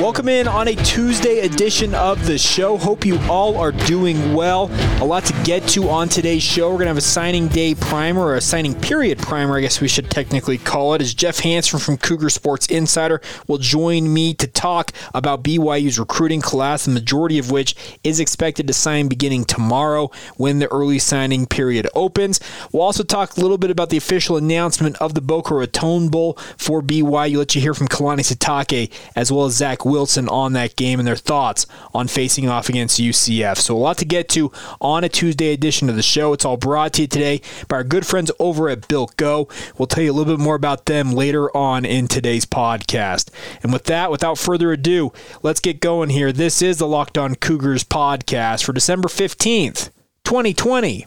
Welcome in on a Tuesday edition of the show. Hope you all are doing well. A lot to get to on today's show. We're going to have a signing day primer, or a signing period primer, I guess we should technically call it, as Jeff Hansen from Cougar Sports Insider will join me to talk about BYU's recruiting class, the majority of which is expected to sign beginning tomorrow when the early signing period opens. We'll also talk a little bit about the official announcement of the Boca Raton Bowl for BYU. Let you hear from Kalani Sitake as well as Zach Wilson on that game and their thoughts on facing off against UCF. So, a lot to get to on a Tuesday edition of the show. It's all brought to you today by our good friends over at Built Go. We'll tell you a little bit more about them later on in today's podcast. And with that, without further ado, let's get going here. This is the Locked On Cougars podcast for December 15th, 2020.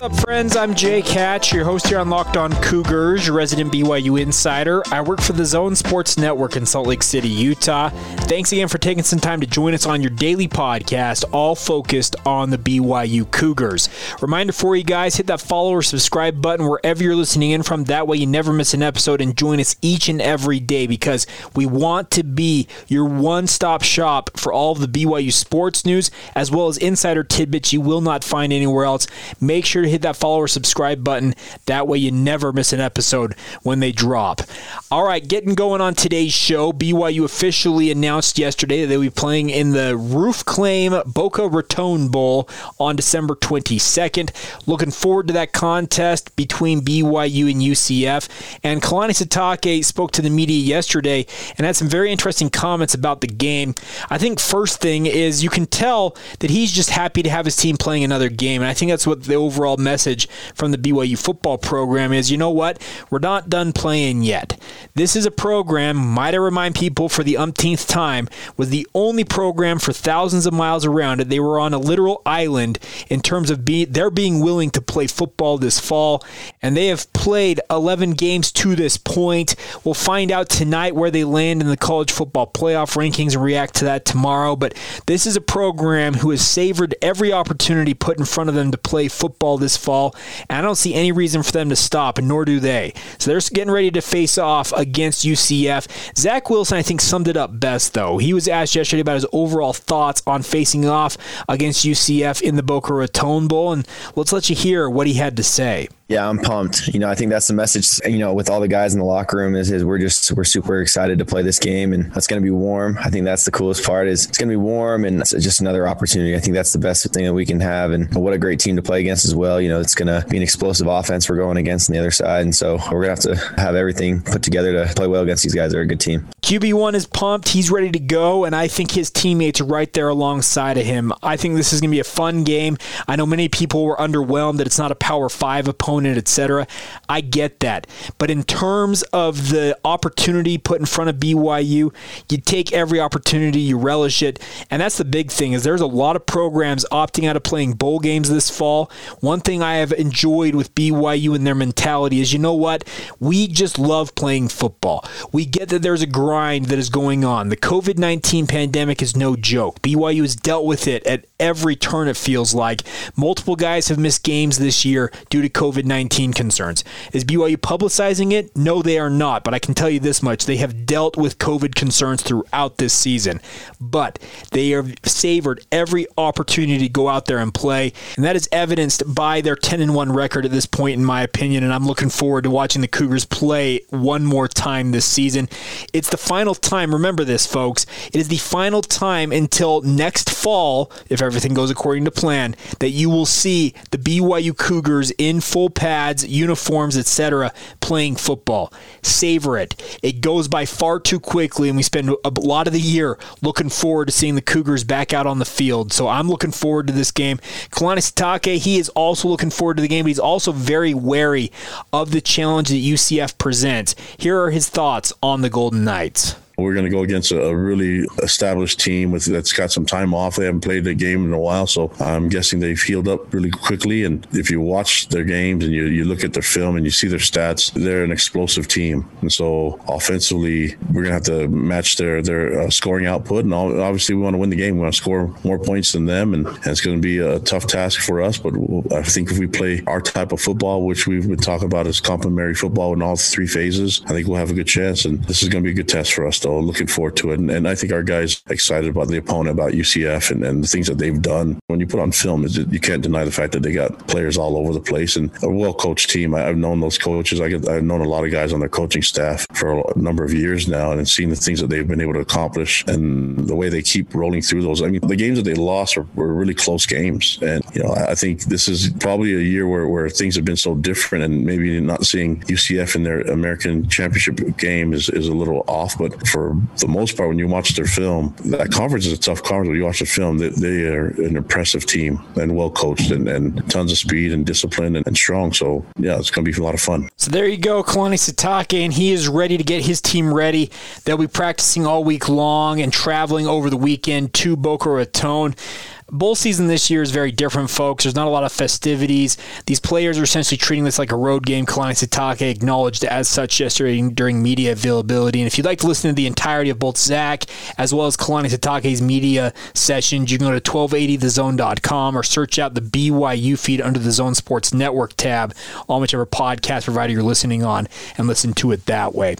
What's up, friends? I'm Jake Hatch, your host here on Locked On Cougars, your resident BYU insider. I work for the Zone Sports Network in Salt Lake City, Utah. Thanks again for taking some time to join us on your daily podcast, all focused on the BYU Cougars. Reminder for you guys hit that follow or subscribe button wherever you're listening in from. That way, you never miss an episode and join us each and every day because we want to be your one stop shop for all of the BYU sports news as well as insider tidbits you will not find anywhere else. Make sure to hit that follow or subscribe button. That way you never miss an episode when they drop. All right, getting going on today's show. BYU officially announced yesterday that they will be playing in the Roof Claim Boca Raton Bowl on December 22nd. Looking forward to that contest between BYU and UCF. And Kalani Sitake spoke to the media yesterday and had some very interesting comments about the game. I think first thing is you can tell that he's just happy to have his team playing another game. And I think that's what the overall message from the BYU football program is you know what? We're not done playing yet. This is a program, might I remind people for the umpteenth time, was the only program for thousands of miles around it. They were on a literal island in terms of being they're being willing to play football this fall, and they have played 11 games to this point. We'll find out tonight where they land in the college football playoff rankings and react to that tomorrow. But this is a program who has savored every opportunity put in front of them to play football this fall, and I don't see any reason for them to stop, and nor do they. So they're getting ready to face off against UCF. Zach Wilson, I think, summed it up best, though. He was asked yesterday about his overall thoughts on facing off against UCF in the Boca Raton Bowl, and let's let you hear what he had to say. Yeah, I'm pumped. You know, I think that's the message, you know, with all the guys in the locker room is, is we're just, we're super excited to play this game and it's going to be warm. I think that's the coolest part is it's going to be warm and it's just another opportunity. I think that's the best thing that we can have. And what a great team to play against as well. You know, it's going to be an explosive offense we're going against on the other side. And so we're going to have to have everything put together to play well against these guys. They're a good team. QB1 is pumped. He's ready to go. And I think his teammates are right there alongside of him. I think this is going to be a fun game. I know many people were underwhelmed that it's not a power five opponent, etc. I get that. But in terms of the opportunity put in front of BYU, you take every opportunity, you relish it. And that's the big thing is there's a lot of programs opting out of playing bowl games this fall. One thing I have enjoyed with BYU and their mentality is you know what? We just love playing football. We get that there's a grind that is going on. The COVID 19 pandemic is no joke. BYU has dealt with it at every turn, it feels like. Multiple guys have missed games this year due to COVID 19 concerns. Is BYU publicizing it? No, they are not. But I can tell you this much they have dealt with COVID concerns throughout this season. But they have savored every opportunity to go out there and play. And that is evidenced by their 10 and 1 record at this point, in my opinion. And I'm looking forward to watching the Cougars play one more time this season. It's the final time. Remember this, folks. It is the final time until next fall, if everything goes according to plan, that you will see the BYU Cougars in full pads, uniforms, etc., playing football. Savor it. It goes by far too quickly, and we spend a lot of the year looking forward to seeing the Cougars back out on the field. So I'm looking forward to this game. Kalani Sitake, he is also looking forward to the game, but he's also very wary of the challenge that UCF presents. Here are his thoughts on the Golden Knights. We're going to go against a, really established team with that's got some time off. They haven't played a game in a while, so I'm guessing they've healed up really quickly. And if you watch their games and you, you look at their film and you see their stats, they're an explosive team. And so offensively, we're going to have to match their their uh, scoring output. And obviously, we want to win the game. We want to score more points than them, and, and it's going to be a tough task for us. But I think if we play our type of football, which we've been talking about as complementary football in all three phases, I think we'll have a good chance. And this is going to be a good test for us, though. Looking forward to it. And, and I think our guys excited about the opponent, about UCF and, and the things that they've done. When you put on film, you can't deny the fact that they got players all over the place and a well coached team. I've known those coaches. I have known a lot of guys on their coaching staff for a number of years now and seen the things that they've been able to accomplish and the way they keep rolling through those. I mean, the games that they lost were, were really close games. And, you know, I think this is probably a year where, where things have been so different and maybe not seeing UCF in their American championship game is, is a little off. But for the most part, when you watch their film, that conference is a tough conference. When you watch the film, they, they are an impressive team and well coached and, and tons of speed and discipline and, and strong. So, yeah, it's going to be a lot of fun. So there you go, Kalani Sitake, and he is ready to get his team ready. They'll be practicing all week long and traveling over the weekend to Boca Raton bowl season this year is very different, folks. There's not a lot of festivities. These players are essentially treating this like a road game. Kalani Sitake acknowledged as such yesterday during media availability. And if you'd like to listen to the entirety of both Zach as well as Kalani Sitake's media sessions, you can go to 1280thezone.com or search out the BYU feed under the Zone Sports Network tab on whichever podcast provider you're listening on and listen to it that way.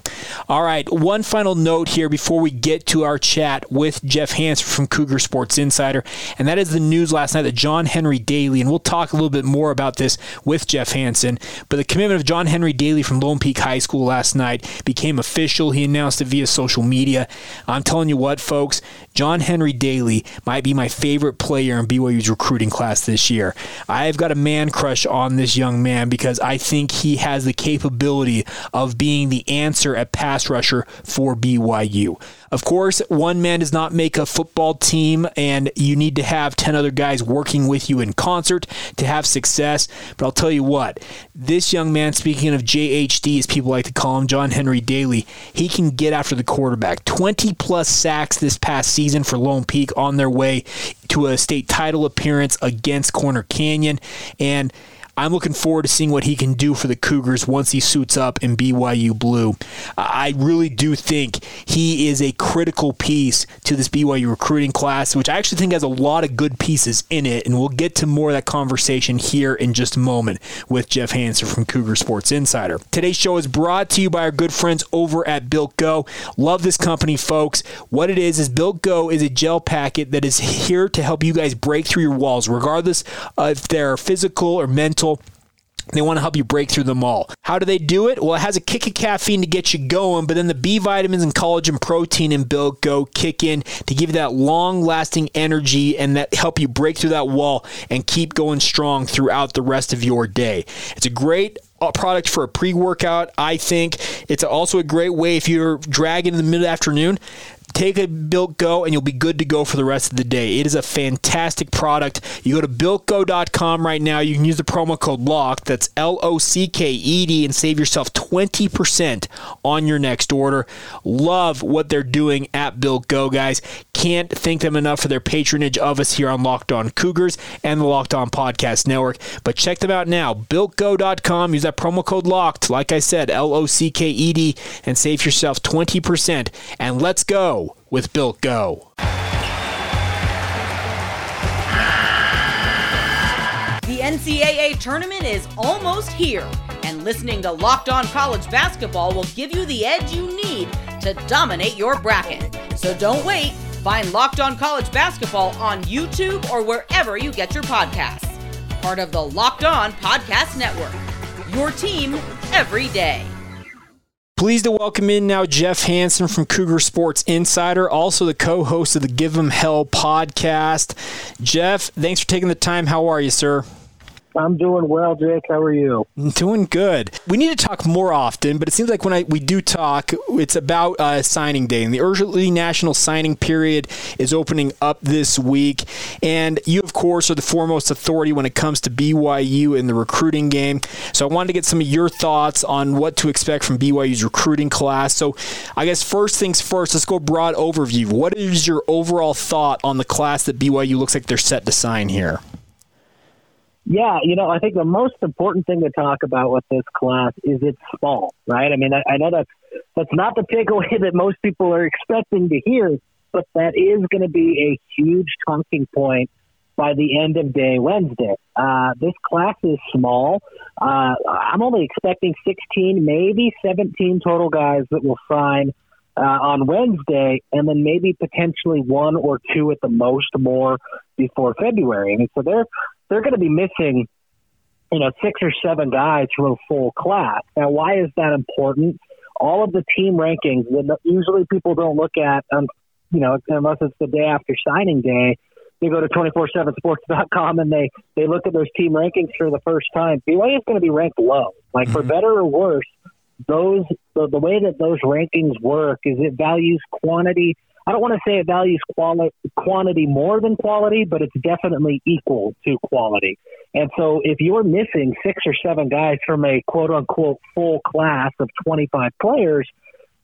All right, one final note here before we get to our chat with Jeff Hansen from Cougar Sports Insider, and that is the news last night that John Henry Daly, and we'll talk a little bit more about this with Jeff Hansen, but the commitment of John Henry Daly from Lone Peak High School last night became official. He announced it via social media. I'm telling you what, folks, John Henry Daly might be my favorite player in BYU's recruiting class this year. I've got a man crush on this young man because I think he has the capability of being the answer at pass rusher for BYU. Of course, one man does not make a football team, and you need to have 10 other guys working with you in concert to have success. But I'll tell you what, this young man, speaking of JHD, as people like to call him, John Henry Daly, he can get after the quarterback. 20 plus sacks this past season for Lone Peak on their way to a state title appearance against Corner Canyon. And I'm looking forward to seeing what he can do for the Cougars once he suits up in BYU blue. I really do think he is a critical piece to this BYU recruiting class, which I actually think has a lot of good pieces in it. And we'll get to more of that conversation here in just a moment with Jeff Hansen from Cougar Sports Insider. Today's show is brought to you by our good friends over at Built Go. Love this company, folks. What it is is Built Go is a gel packet that is here to help you guys break through your walls, regardless of if they're physical or mental they want to help you break through them all. How do they do it? Well, it has a kick of caffeine to get you going, but then the B vitamins and collagen protein and Built Go kick in to give you that long lasting energy and that help you break through that wall and keep going strong throughout the rest of your day. It's a great uh, product for a pre workout. I think it's also a great way if you're dragging in the mid afternoon Take a Built Go and you'll be good to go for the rest of the day. It is a fantastic product. You go to builtgo.com right now. You can use the promo code LOCK. That's L O C K E D and save yourself 20% on your next order. Love what they're doing at Built Go, guys. Can't thank them enough for their patronage of us here on Locked On Cougars and the Locked On Podcast Network. But check them out now. BuiltGo.com. Use that promo code LOCKED. Like I said, L O C K E D, and save yourself 20%. And let's go with Built Go. The NCAA tournament is almost here, and listening to Locked On College Basketball will give you the edge you need to dominate your bracket. So don't wait. Find Locked On College Basketball on YouTube or wherever you get your podcasts. Part of the Locked On Podcast Network. Your team every day. Pleased to welcome in now Jeff Hansen from Cougar Sports Insider, also the co host of the Give 'em Hell podcast. Jeff, thanks for taking the time. How are you, sir? I'm doing well, Jake. How are you? Doing good. We need to talk more often, but it seems like when I, we do talk, it's about uh, signing day. And the early national signing period is opening up this week. And you, of course, are the foremost authority when it comes to BYU in the recruiting game. So I wanted to get some of your thoughts on what to expect from BYU's recruiting class. So I guess first things first, let's go broad overview. What is your overall thought on the class that BYU looks like they're set to sign here? Yeah, you know, I think the most important thing to talk about with this class is it's small, right? I mean, I, I know that's that's not the takeaway that most people are expecting to hear, but that is going to be a huge talking point by the end of day Wednesday. Uh, this class is small. Uh, I'm only expecting 16, maybe 17 total guys that will sign uh, on Wednesday, and then maybe potentially one or two at the most more before February. I mean, so they're they're going to be missing, you know, six or seven guys from a full class. Now, why is that important? All of the team rankings, that usually people don't look at, um, you know, unless it's the day after signing day. They go to 247sports.com and they, they look at those team rankings for the first time. BYU is going to be ranked low. Like, for mm-hmm. better or worse, those the, the way that those rankings work is it values quantity I don't want to say it values quali- quantity more than quality, but it's definitely equal to quality. And so if you're missing six or seven guys from a quote unquote full class of 25 players,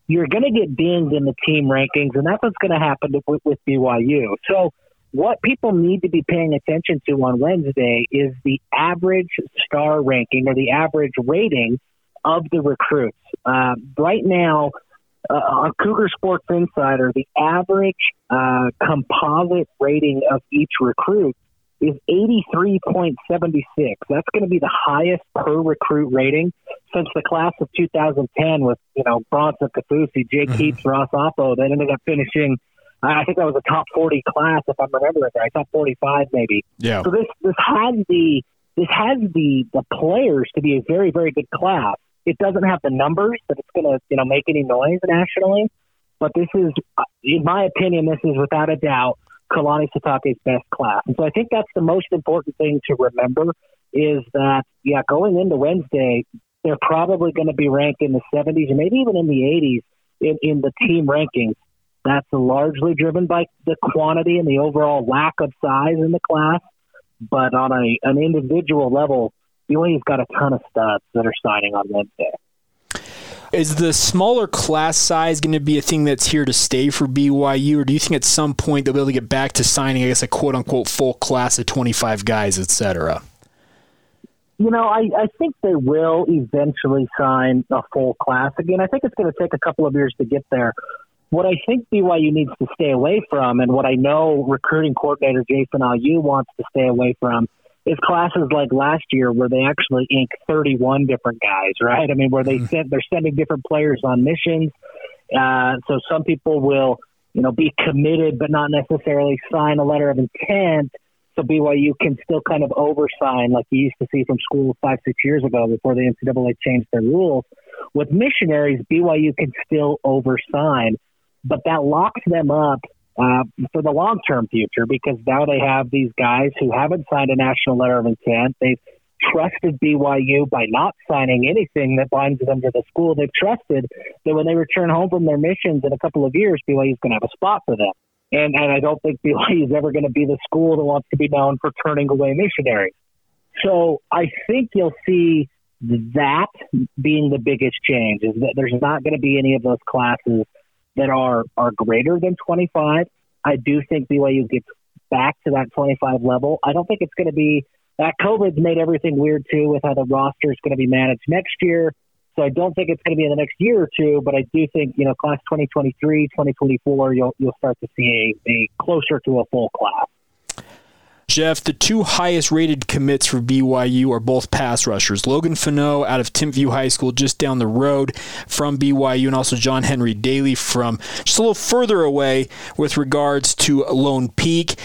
you're going to get dinged in the team rankings, and that's what's going to happen with, with BYU. So what people need to be paying attention to on Wednesday is the average star ranking or the average rating of the recruits. Uh, right now, uh, on Cougar Sports Insider, the average uh, composite rating of each recruit is 83.76. That's going to be the highest per recruit rating since the class of 2010 with, you know, Bronson Kaufusi, Jake mm-hmm. Heaps, Ross Apo. That ended up finishing, I think that was a top 40 class, if I'm remembering right, top 45 maybe. Yeah. So this, this has the, this has the, the players to be a very, very good class. It doesn't have the numbers that it's going to, you know, make any noise nationally. But this is, in my opinion, this is without a doubt Kalani Sitake's best class. And so I think that's the most important thing to remember is that, yeah, going into Wednesday, they're probably going to be ranked in the 70s or maybe even in the 80s in, in the team rankings. That's largely driven by the quantity and the overall lack of size in the class. But on a, an individual level, BYU's got a ton of studs that are signing on Wednesday. Is the smaller class size going to be a thing that's here to stay for BYU, or do you think at some point they'll be able to get back to signing, I guess, a quote unquote full class of 25 guys, et cetera? You know, I, I think they will eventually sign a full class again. I think it's going to take a couple of years to get there. What I think BYU needs to stay away from, and what I know recruiting coordinator Jason Ayu wants to stay away from, is classes like last year where they actually ink 31 different guys, right? I mean, where they mm-hmm. send, they're sending different players on missions. Uh, so some people will, you know, be committed but not necessarily sign a letter of intent. So BYU can still kind of oversign like you used to see from school five, six years ago before the NCAA changed their rules. With missionaries, BYU can still oversign, but that locks them up uh, for the long term future because now they have these guys who haven't signed a national letter of intent. They've trusted BYU by not signing anything that binds them to the school. They've trusted that when they return home from their missions in a couple of years, BYU is going to have a spot for them. And, and I don't think BYU is ever going to be the school that wants to be known for turning away missionaries. So I think you'll see that being the biggest change is that there's not going to be any of those classes that are are greater than 25. I do think BYU gets back to that 25 level. I don't think it's going to be that COVID's made everything weird too with how the roster is going to be managed next year. So I don't think it's going to be in the next year or two, but I do think you know class 2023, 2024, you'll you'll start to see a, a closer to a full class. Jeff, the two highest rated commits for BYU are both pass rushers. Logan Fano out of Timpview High School, just down the road from BYU, and also John Henry Daly from just a little further away with regards to Lone Peak.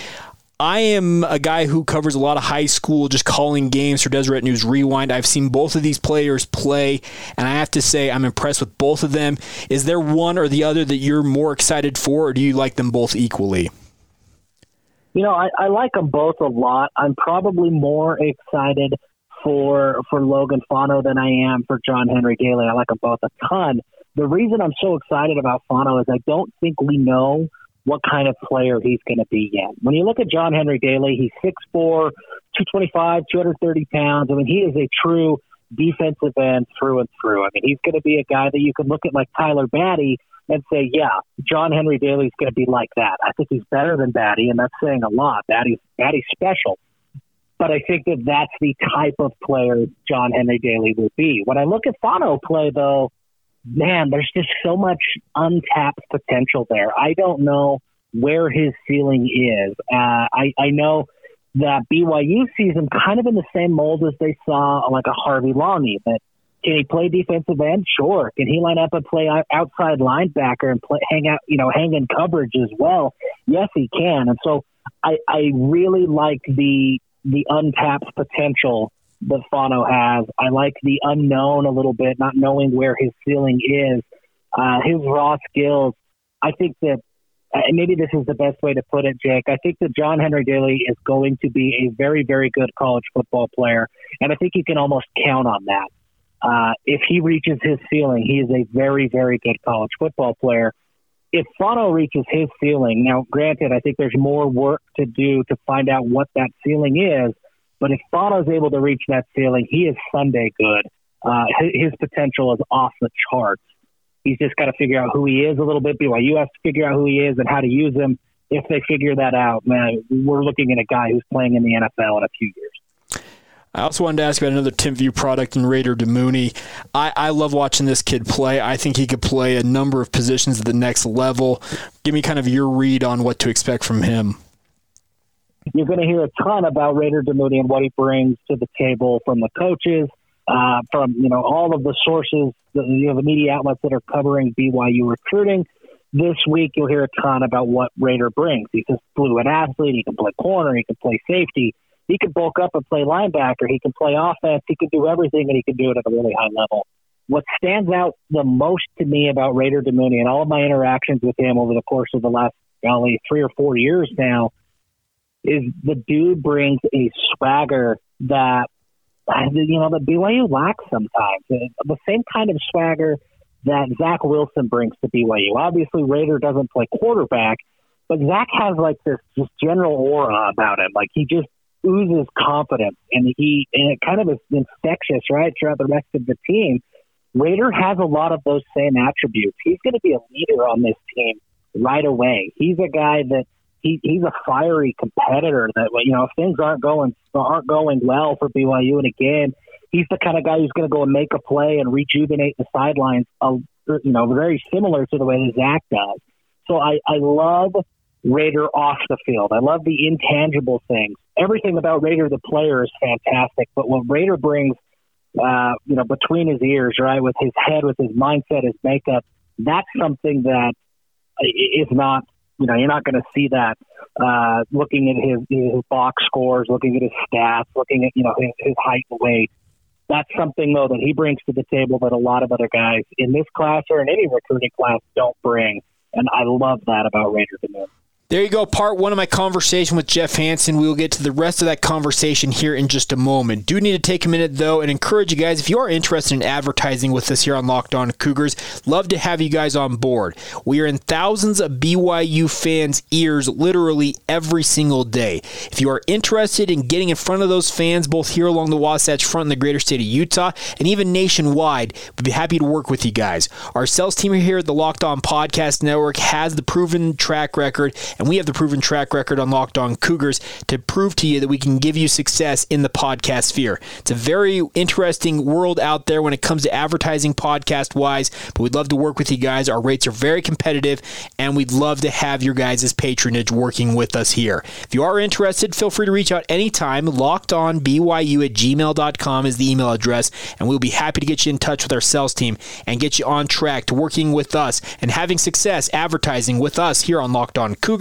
I am a guy who covers a lot of high school, just calling games for Deseret News Rewind. I've seen both of these players play, and I have to say I'm impressed with both of them. Is there one or the other that you're more excited for, or do you like them both equally? You know, I, I like them both a lot. I'm probably more excited for for Logan Fano than I am for John Henry Daly. I like them both a ton. The reason I'm so excited about Fano is I don't think we know what kind of player he's going to be yet. When you look at John Henry Daly, he's 6'4", 225, 230 pounds. I mean, he is a true defensive end through and through. I mean, he's going to be a guy that you can look at like Tyler Batty and say, yeah, John Henry Daly's going to be like that. I think he's better than Batty, and that's saying a lot. Batty's, Batty's special. But I think that that's the type of player John Henry Daly will be. When I look at Fano play, though, man, there's just so much untapped potential there. I don't know where his ceiling is. Uh, I, I know that BYU sees him kind of in the same mold as they saw like a Harvey Langi. That can he play defensive end? Sure. Can he line up and play outside linebacker and play, hang out, you know, hang in coverage as well? Yes, he can. And so I, I really like the the untapped potential that Fano has. I like the unknown a little bit, not knowing where his ceiling is. Uh, his raw skills. I think that uh, maybe this is the best way to put it, Jake. I think that John Henry Daly is going to be a very, very good college football player, and I think you can almost count on that. Uh, if he reaches his ceiling, he is a very, very good college football player. If Fano reaches his ceiling, now granted, I think there's more work to do to find out what that ceiling is. But if Fano is able to reach that ceiling, he is Sunday good. Uh, his, his potential is off the charts. He's just got to figure out who he is a little bit. BYU has to figure out who he is and how to use him. If they figure that out, man, we're looking at a guy who's playing in the NFL in a few years. I also wanted to ask about another Timpview product in Raider Damuni. I, I love watching this kid play. I think he could play a number of positions at the next level. Give me kind of your read on what to expect from him. You're going to hear a ton about Raider Damuni and what he brings to the table from the coaches, uh, from you know all of the sources, the, you know the media outlets that are covering BYU recruiting. This week, you'll hear a ton about what Raider brings. He's a fluid athlete. He can play corner. He can play safety he can bulk up and play linebacker. He can play offense. He can do everything, and he can do it at a really high level. What stands out the most to me about Raider Damuni and all of my interactions with him over the course of the last, golly, three or four years now, is the dude brings a swagger that you know that BYU lacks sometimes. The same kind of swagger that Zach Wilson brings to BYU. Obviously, Raider doesn't play quarterback, but Zach has like this just general aura about him. Like he just oozes confidence, and he and it kind of is infectious, right, throughout the rest of the team. Raider has a lot of those same attributes. He's going to be a leader on this team right away. He's a guy that he, he's a fiery competitor. That you know, if things aren't going aren't going well for BYU, and again, he's the kind of guy who's going to go and make a play and rejuvenate the sidelines. Uh, you know, very similar to the way that Zach does. So I, I love Raider off the field. I love the intangible things. Everything about Raider the player is fantastic, but what Raider brings, uh, you know, between his ears, right, with his head, with his mindset, his makeup, that's something that is not, you know, you're not going to see that uh, looking at his, his box scores, looking at his stats, looking at, you know, his, his height and weight. That's something, though, that he brings to the table that a lot of other guys in this class or in any recruiting class don't bring. And I love that about Raider Damuni. There you go, part one of my conversation with Jeff Hansen. We will get to the rest of that conversation here in just a moment. Do need to take a minute though and encourage you guys if you are interested in advertising with us here on Locked On Cougars, love to have you guys on board. We are in thousands of BYU fans' ears literally every single day. If you are interested in getting in front of those fans, both here along the Wasatch Front in the greater state of Utah and even nationwide, we'd be happy to work with you guys. Our sales team here at the Locked On Podcast Network has the proven track record and we have the proven track record on Locked On Cougars to prove to you that we can give you success in the podcast sphere. It's a very interesting world out there when it comes to advertising podcast wise, but we'd love to work with you guys. Our rates are very competitive, and we'd love to have your guys' patronage working with us here. If you are interested, feel free to reach out anytime. Locked on BYU at gmail.com is the email address, and we'll be happy to get you in touch with our sales team and get you on track to working with us and having success advertising with us here on Locked On Cougars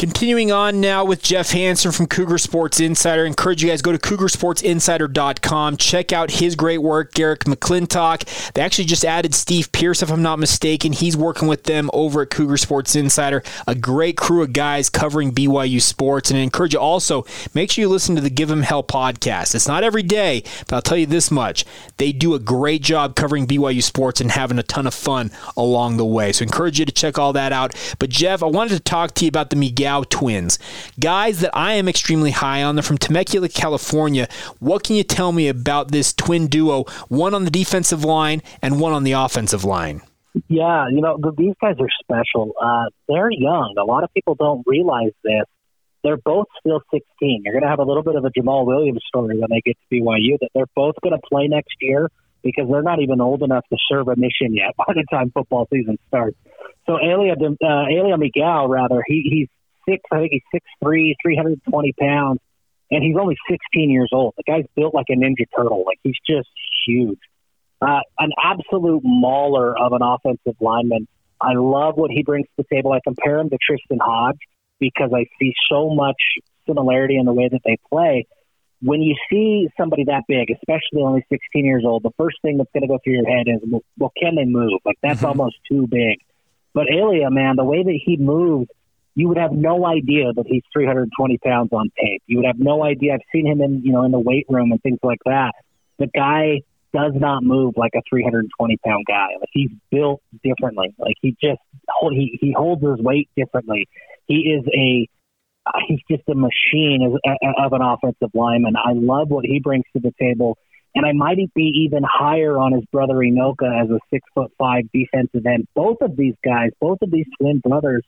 Continuing on now with Jeff Hansen from Cougar Sports Insider. I encourage you guys go to cougarsportsinsider.com. Check out his great work, Garrick McClintock. They actually just added Steve Pierce, if I'm not mistaken. He's working with them over at Cougar Sports Insider. A great crew of guys covering BYU sports. And I encourage you also make sure you listen to the Give 'em Hell podcast. It's not every day, but I'll tell you this much: they do a great job covering BYU sports and having a ton of fun along the way. So I encourage you to check all that out. But Jeff, I wanted to talk to you about the Migao twins. Guys that I am extremely high on. They're from Temecula, California. What can you tell me about this twin duo, one on the defensive line and one on the offensive line? Yeah, you know, these guys are special. Uh, they're young. A lot of people don't realize this. They're both still 16. You're going to have a little bit of a Jamaal Williams story when they get to BYU that they're both going to play next year because they're not even old enough to serve a mission yet by the time football season starts. So Elia, uh, Elia Migao, rather, he, he's six. I think he's six three, three hundred twenty pounds, and he's only 16 years old. The guy's built like a ninja turtle. Like he's just huge. Uh, an absolute mauler of an offensive lineman. I love what he brings to the table. I compare him to Tristan Hodge because I see so much similarity in the way that they play. When you see somebody that big, especially only 16 years old, the first thing that's going to go through your head is, well, can they move? Like that's mm-hmm. almost too big. But Elia, man, the way that he moves, you would have no idea that he's 320 pounds on tape. You would have no idea. I've seen him in, you know, in the weight room and things like that. The guy does not move like a 320 pound guy. Like he's built differently. Like he just he he holds his weight differently. He is a uh, he's just a machine of, of an offensive lineman. I love what he brings to the table, and I might be even higher on his brother Enoka as a six foot five defensive end. Both of these guys, both of these twin brothers,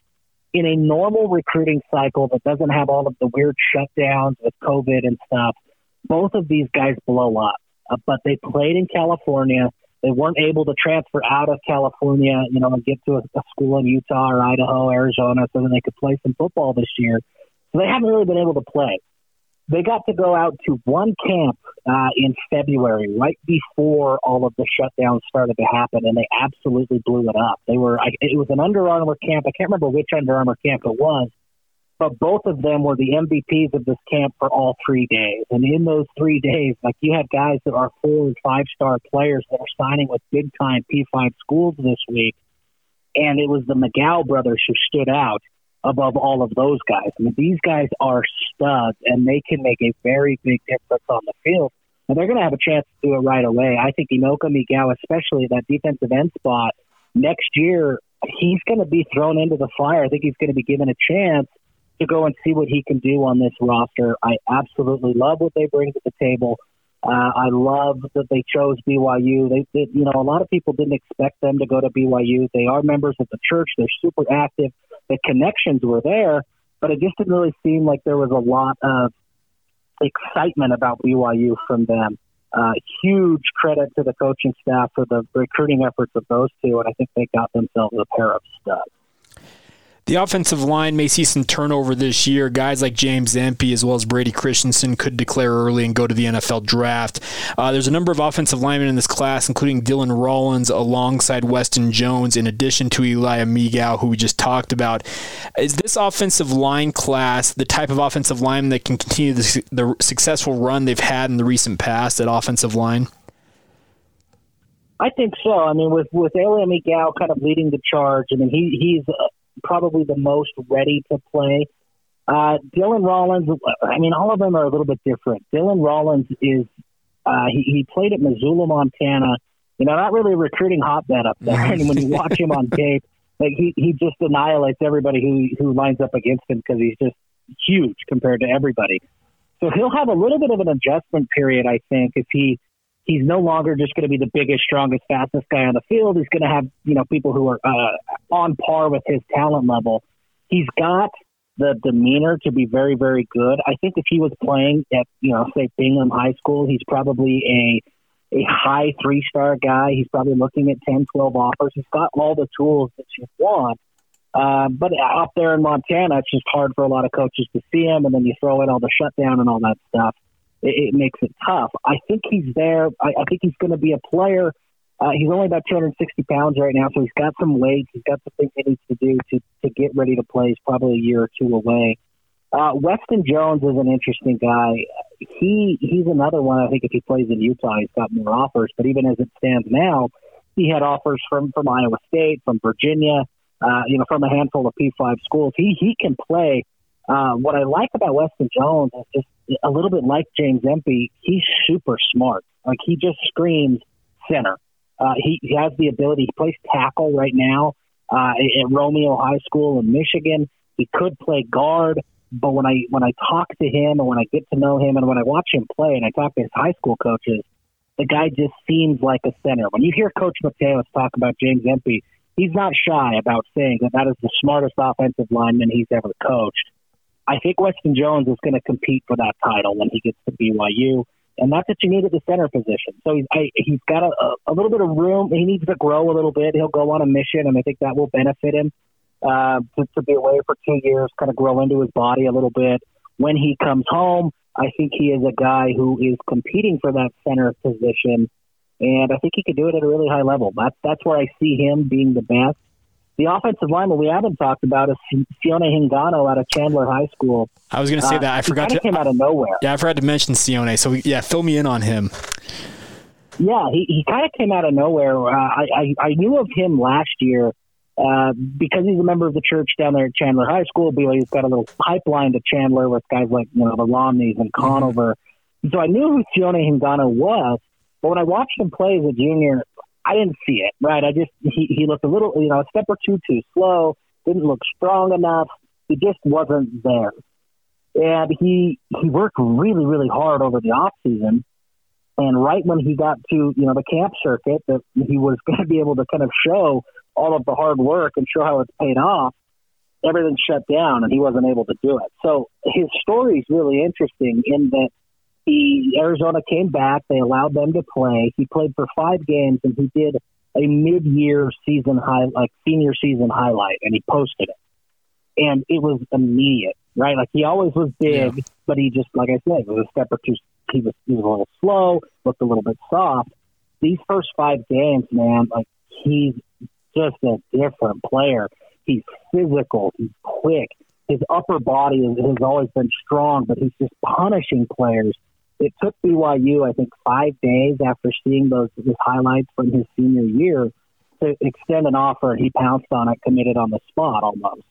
in a normal recruiting cycle that doesn't have all of the weird shutdowns with COVID and stuff, both of these guys blow up. Uh, but they played in California. They weren't able to transfer out of California, you know, and get to a, a school in Utah or Idaho, Arizona, so that they could play some football this year. So they haven't really been able to play they got to go out to one camp uh, in February, right before all of the shutdowns started to happen, and they absolutely blew it up. They were, I, it was an Under Armour camp. I can't remember which Under Armour camp it was, but both of them were the MVPs of this camp for all three days. And in those three days, like you had guys that are four and five star players that are signing with big time P5 schools this week. And it was the Migao brothers who stood out above all of those guys. I mean, these guys are studs, and they can make a very big difference on the field. And they're going to have a chance to do it right away. I think Enoka Migao, especially that defensive end spot, next year, he's going to be thrown into the fire. I think he's going to be given a chance to go and see what he can do on this roster. I absolutely love what they bring to the table. Uh, I love that they chose BYU. They, they, you know, a lot of people didn't expect them to go to BYU. They are members of the church. They're super active the connections were there, but it just didn't really seem like there was a lot of excitement about BYU from them. Uh, huge credit to the coaching staff for the recruiting efforts of those two, and I think they got themselves a pair of studs. The offensive line may see some turnover this year. Guys like James Empey as well as Brady Christensen could declare early and go to the NFL draft. Uh, there's a number of offensive linemen in this class, including Dylan Rollins alongside Weston Jones, in addition to Elia Migao, who we just talked about. Is this offensive line class the type of offensive line that can continue the, the successful run they've had in the recent past at offensive line? I think so. I mean, with with Elia Migao kind of leading the charge, I mean, he he's probably the most ready to play. Uh, Dylan Rollins, I mean, all of them are a little bit different. Dylan Rollins is, uh, he, he played at Missoula, Montana. You know, not really a recruiting hotbed up there. and when you watch him on tape, like he, he just annihilates everybody who, who lines up against him because he's just huge compared to everybody. So he'll have a little bit of an adjustment period, I think, if he he's no longer just going to be the biggest, strongest, fastest guy on the field. He's going to have you know people who are uh, on par with his talent level. He's got the demeanor to be very, very good. I think if he was playing at you know say Bingham High School, he's probably a a high three star guy. He's probably looking at 10, 12 offers. He's got all the tools that you want. Uh, but up there in Montana, it's just hard for a lot of coaches to see him, and then you throw in all the shutdown and all that stuff. It, it makes it tough. I think he's there. I, I think he's going to be a player. Uh, he's only about 260 pounds right now, so he's got some weight. He's got the things he needs to do to, to get ready to play. He's probably a year or two away. Uh, Weston Jones is an interesting guy. He he's another one. I think if he plays in Utah, he's got more offers. But even as it stands now, he had offers from from Iowa State, from Virginia, uh, you know, from a handful of P5 schools. He he can play. Uh, what I like about Weston Jones is just a little bit like James Empey. He's super smart. Like he just screams center. Uh, he, he has the ability. He plays tackle right now uh, at Romeo High School in Michigan. He could play guard, but when I when I talk to him and when I get to know him and when I watch him play and I talk to his high school coaches, the guy just seems like a center. When you hear Coach Mateos talk about James Empey, he's not shy about saying that that is the smartest offensive lineman he's ever coached. I think Weston Jones is going to compete for that title when he gets to BYU and that's what you need at the center position. So he's I, he's got a, a little bit of room. He needs to grow a little bit. He'll go on a mission, and I think that will benefit him uh, to, to be away for two years, kind of grow into his body a little bit. When he comes home, I think he is a guy who is competing for that center position, and I think he could do it at a really high level. That's that's where I see him being the best. The offensive lineman we haven't talked about is Sione Hingano out of Chandler High School. I was going to say uh, that. I forgot to. came out of nowhere. Yeah, I forgot to mention Sione. So, yeah, fill me in on him. Yeah, he, he kind of came out of nowhere. Uh, I, I, I knew of him last year uh, because he's a member of the church down there at Chandler High School. He's got a little pipeline to Chandler with guys like you know the Romneys and mm-hmm. Conover. Mm-hmm. So I knew who Sione Hingano was. But when I watched him play as a junior, I didn't see it, right? I just he, he looked a little, you know, a step or two too slow. Didn't look strong enough. He just wasn't there, and he he worked really really hard over the off season. And right when he got to you know the camp circuit, that he was going to be able to kind of show all of the hard work and show how it's paid off. Everything shut down, and he wasn't able to do it. So his story is really interesting in that he Arizona came back. They allowed them to play. He played for five games, and he did a mid-year season high, like senior season highlight, and he posted it, and it was immediate, right? Like he always was big, yeah. but he just, like I said, was a step or two. He was he was a little slow, looked a little bit soft. These first five games, man, like he's just a different player. He's physical. He's quick. His upper body has always been strong, but he's just punishing players it took BYU, I think, five days after seeing those his highlights from his senior year to extend an offer, he pounced on it, committed on the spot almost.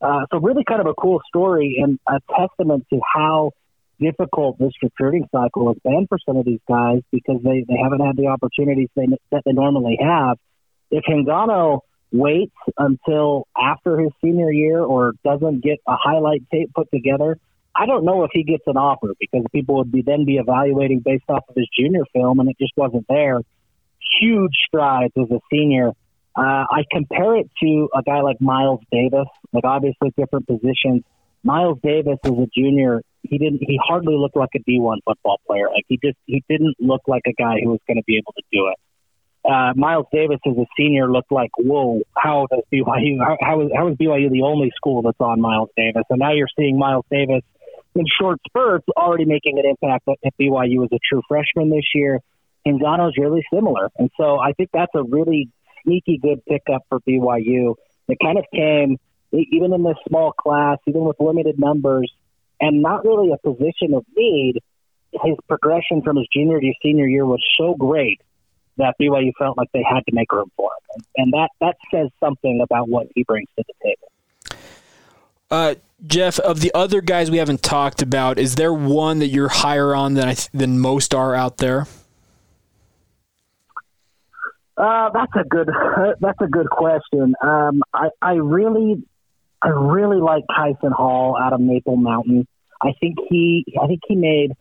Uh, so really, kind of a cool story and a testament to how difficult this recruiting cycle has been for some of these guys because they, they haven't had the opportunities they, that they normally have. If Hingano waits until after his senior year or doesn't get a highlight tape put together, I don't know if he gets an offer because people would be then be evaluating based off of his junior film, and it just wasn't there. Huge strides as a senior. Uh, I compare it to a guy like Miles Davis, like obviously different positions. Miles Davis as a junior, he didn't. He hardly looked like a D1 football player. Like he just he didn't look like a guy who was going to be able to do it. Uh, Miles Davis as a senior looked like, whoa, how does BYU? How, how is how is BYU the only school that's on Miles Davis? And now you're seeing Miles Davis in short spurts, already making an impact at BYU as a true freshman this year. Is really similar. And so I think that's a really sneaky good pickup for BYU. It kind of came, even in this small class, even with limited numbers, and not really a position of need. His progression from his junior to senior year was so great that BYU felt like they had to make room for him. And that, that says something about what he brings to the table. Uh, Jeff, of the other guys we haven't talked about, is there one that you're higher on than th- than most are out there? Uh, that's a good that's a good question. Um, I, I really I really like Kyson Hall out of Maple Mountain. I think he I think he made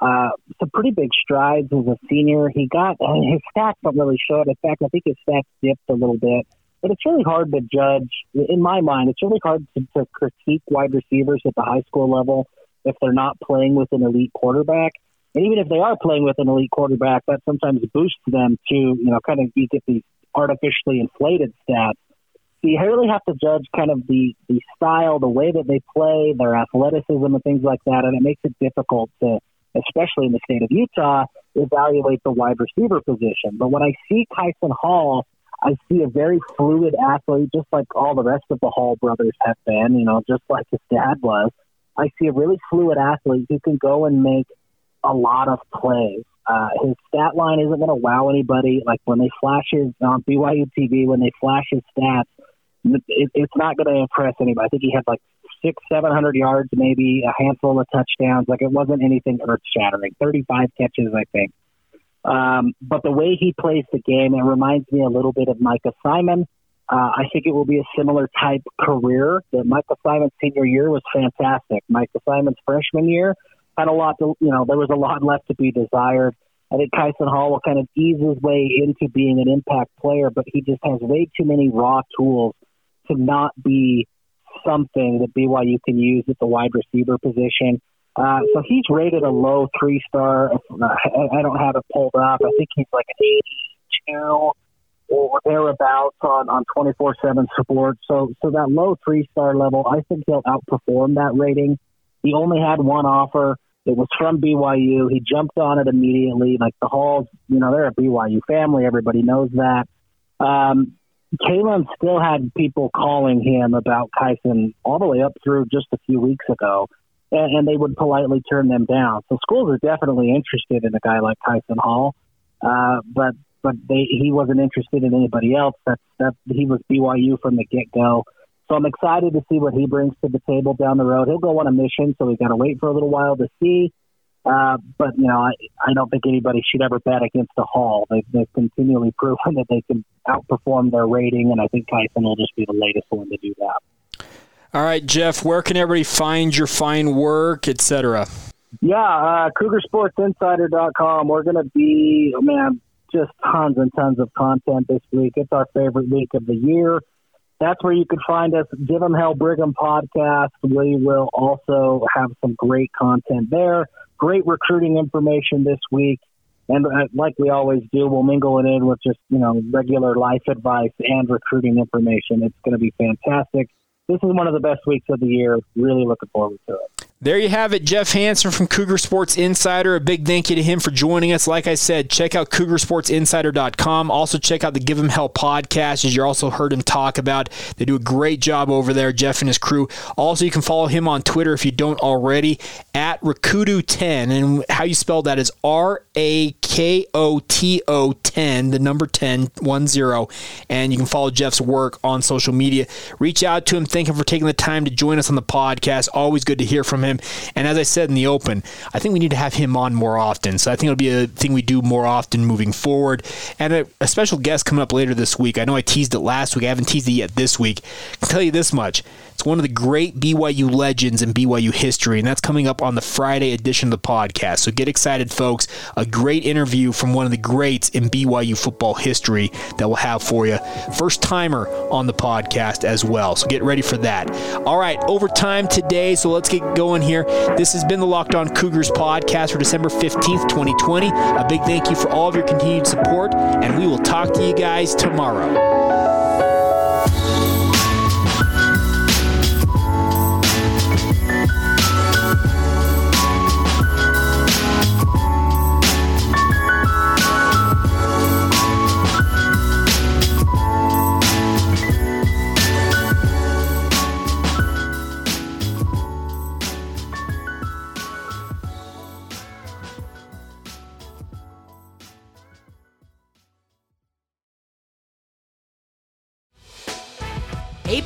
uh, some pretty big strides as a senior. He got his stats don't really show it. In fact, I think his stats dipped a little bit but it's really hard to judge. In my mind, it's really hard to, to critique wide receivers at the high school level if they're not playing with an elite quarterback. And even if they are playing with an elite quarterback, that sometimes boosts them to, you know, kind of you get these artificially inflated stats. So you really have to judge kind of the, the style, the way that they play, their athleticism, and things like that. And it makes it difficult to especially in the state of Utah, evaluate the wide receiver position. But when I see Kyson Hall, I see a very fluid athlete, just like all the rest of the Hall brothers have been, you know, just like his dad was. I see a really fluid athlete who can go and make a lot of plays. Uh, his stat line isn't going to wow anybody. Like when they flash his on BYU TV, when they flash his stats, it, it's not going to impress anybody. I think he had like six, seven hundred yards, maybe a handful of touchdowns. Like it wasn't anything earth shattering. Thirty-five catches, I think. Um, but the way he plays the game, it reminds me a little bit of Micah Simon. Uh, I think it will be a similar type career. That Micah Simon's senior year was fantastic. Micah Simon's freshman year had a lot to, you know, there was a lot left to be desired. I think Kyson Hall will kind of ease his way into being an impact player, but he just has way too many raw tools to not be something that BYU can use at the wide receiver position. Uh, so he's rated a low three star. I don't have it pulled up. I think he's like an 82 or thereabouts on on 24 seven support. So so that low three star level, I think he'll outperform that rating. He only had one offer. It was from BYU. He jumped on it immediately. Like the Halls, you know, they're a BYU family. Everybody knows that. Um, Kalen still had people calling him about Kyson all the way up through just a few weeks ago, and, and they would politely turn them down. So schools are definitely interested in a guy like Kyson Hall, uh, but but they, he wasn't interested in anybody else. That that he was BYU from the get go. So I'm excited to see what he brings to the table down the road. He'll go on a mission, so we got to wait for a little while to see. Uh, but you know, I, I don't think anybody should ever bet against the Hall. They've, they've continually proven that they can outperform their rating, and I think Kyson will just be the latest one to do that. All right, Jeff, where can everybody find your fine work, etc.? Yeah, uh, CougarSportsInsider.com. We're going to be, oh man, just tons and tons of content this week. It's our favorite week of the year that's where you can find us. Give 'Em Hell Brigham podcast. We will also have some great content there. Great recruiting information this week. And uh, like we always do, we'll mingle it in with just, you know, regular life advice and recruiting information. It's going to be fantastic. This is one of the best weeks of the year. Really looking forward to it. There you have it, Jeff Hansen from Cougar Sports Insider. A big thank you to him for joining us. Like I said, check out CougarSportsInsider.com. Also, check out the Give 'Em Hell podcast, as you also heard him talk about. They do a great job over there, Jeff and his crew. Also, you can follow him on Twitter if you don't already at Rakoto10. And how you spell that is R A K O T O 10, the number 10, 1 0. And you can follow Jeff's work on social media. Reach out to him. Thank him for taking the time to join us on the podcast. Always good to hear from him him. And as I said in the open, I think we need to have him on more often. So I think it'll be a thing we do more often moving forward. And a, a special guest coming up later this week. I know I teased it last week. I haven't teased it yet this week. I can tell you this much. It's one of the great BYU legends in BYU history, and that's coming up on the Friday edition of the podcast. So get excited, folks. A great interview from one of the greats in BYU football history that we'll have for you. First timer on the podcast as well. So get ready for that. All right, overtime today, so let's get going here. This has been the Locked On Cougars podcast for December 15th, 2020. A big thank you for all of your continued support, and we will talk to you guys tomorrow.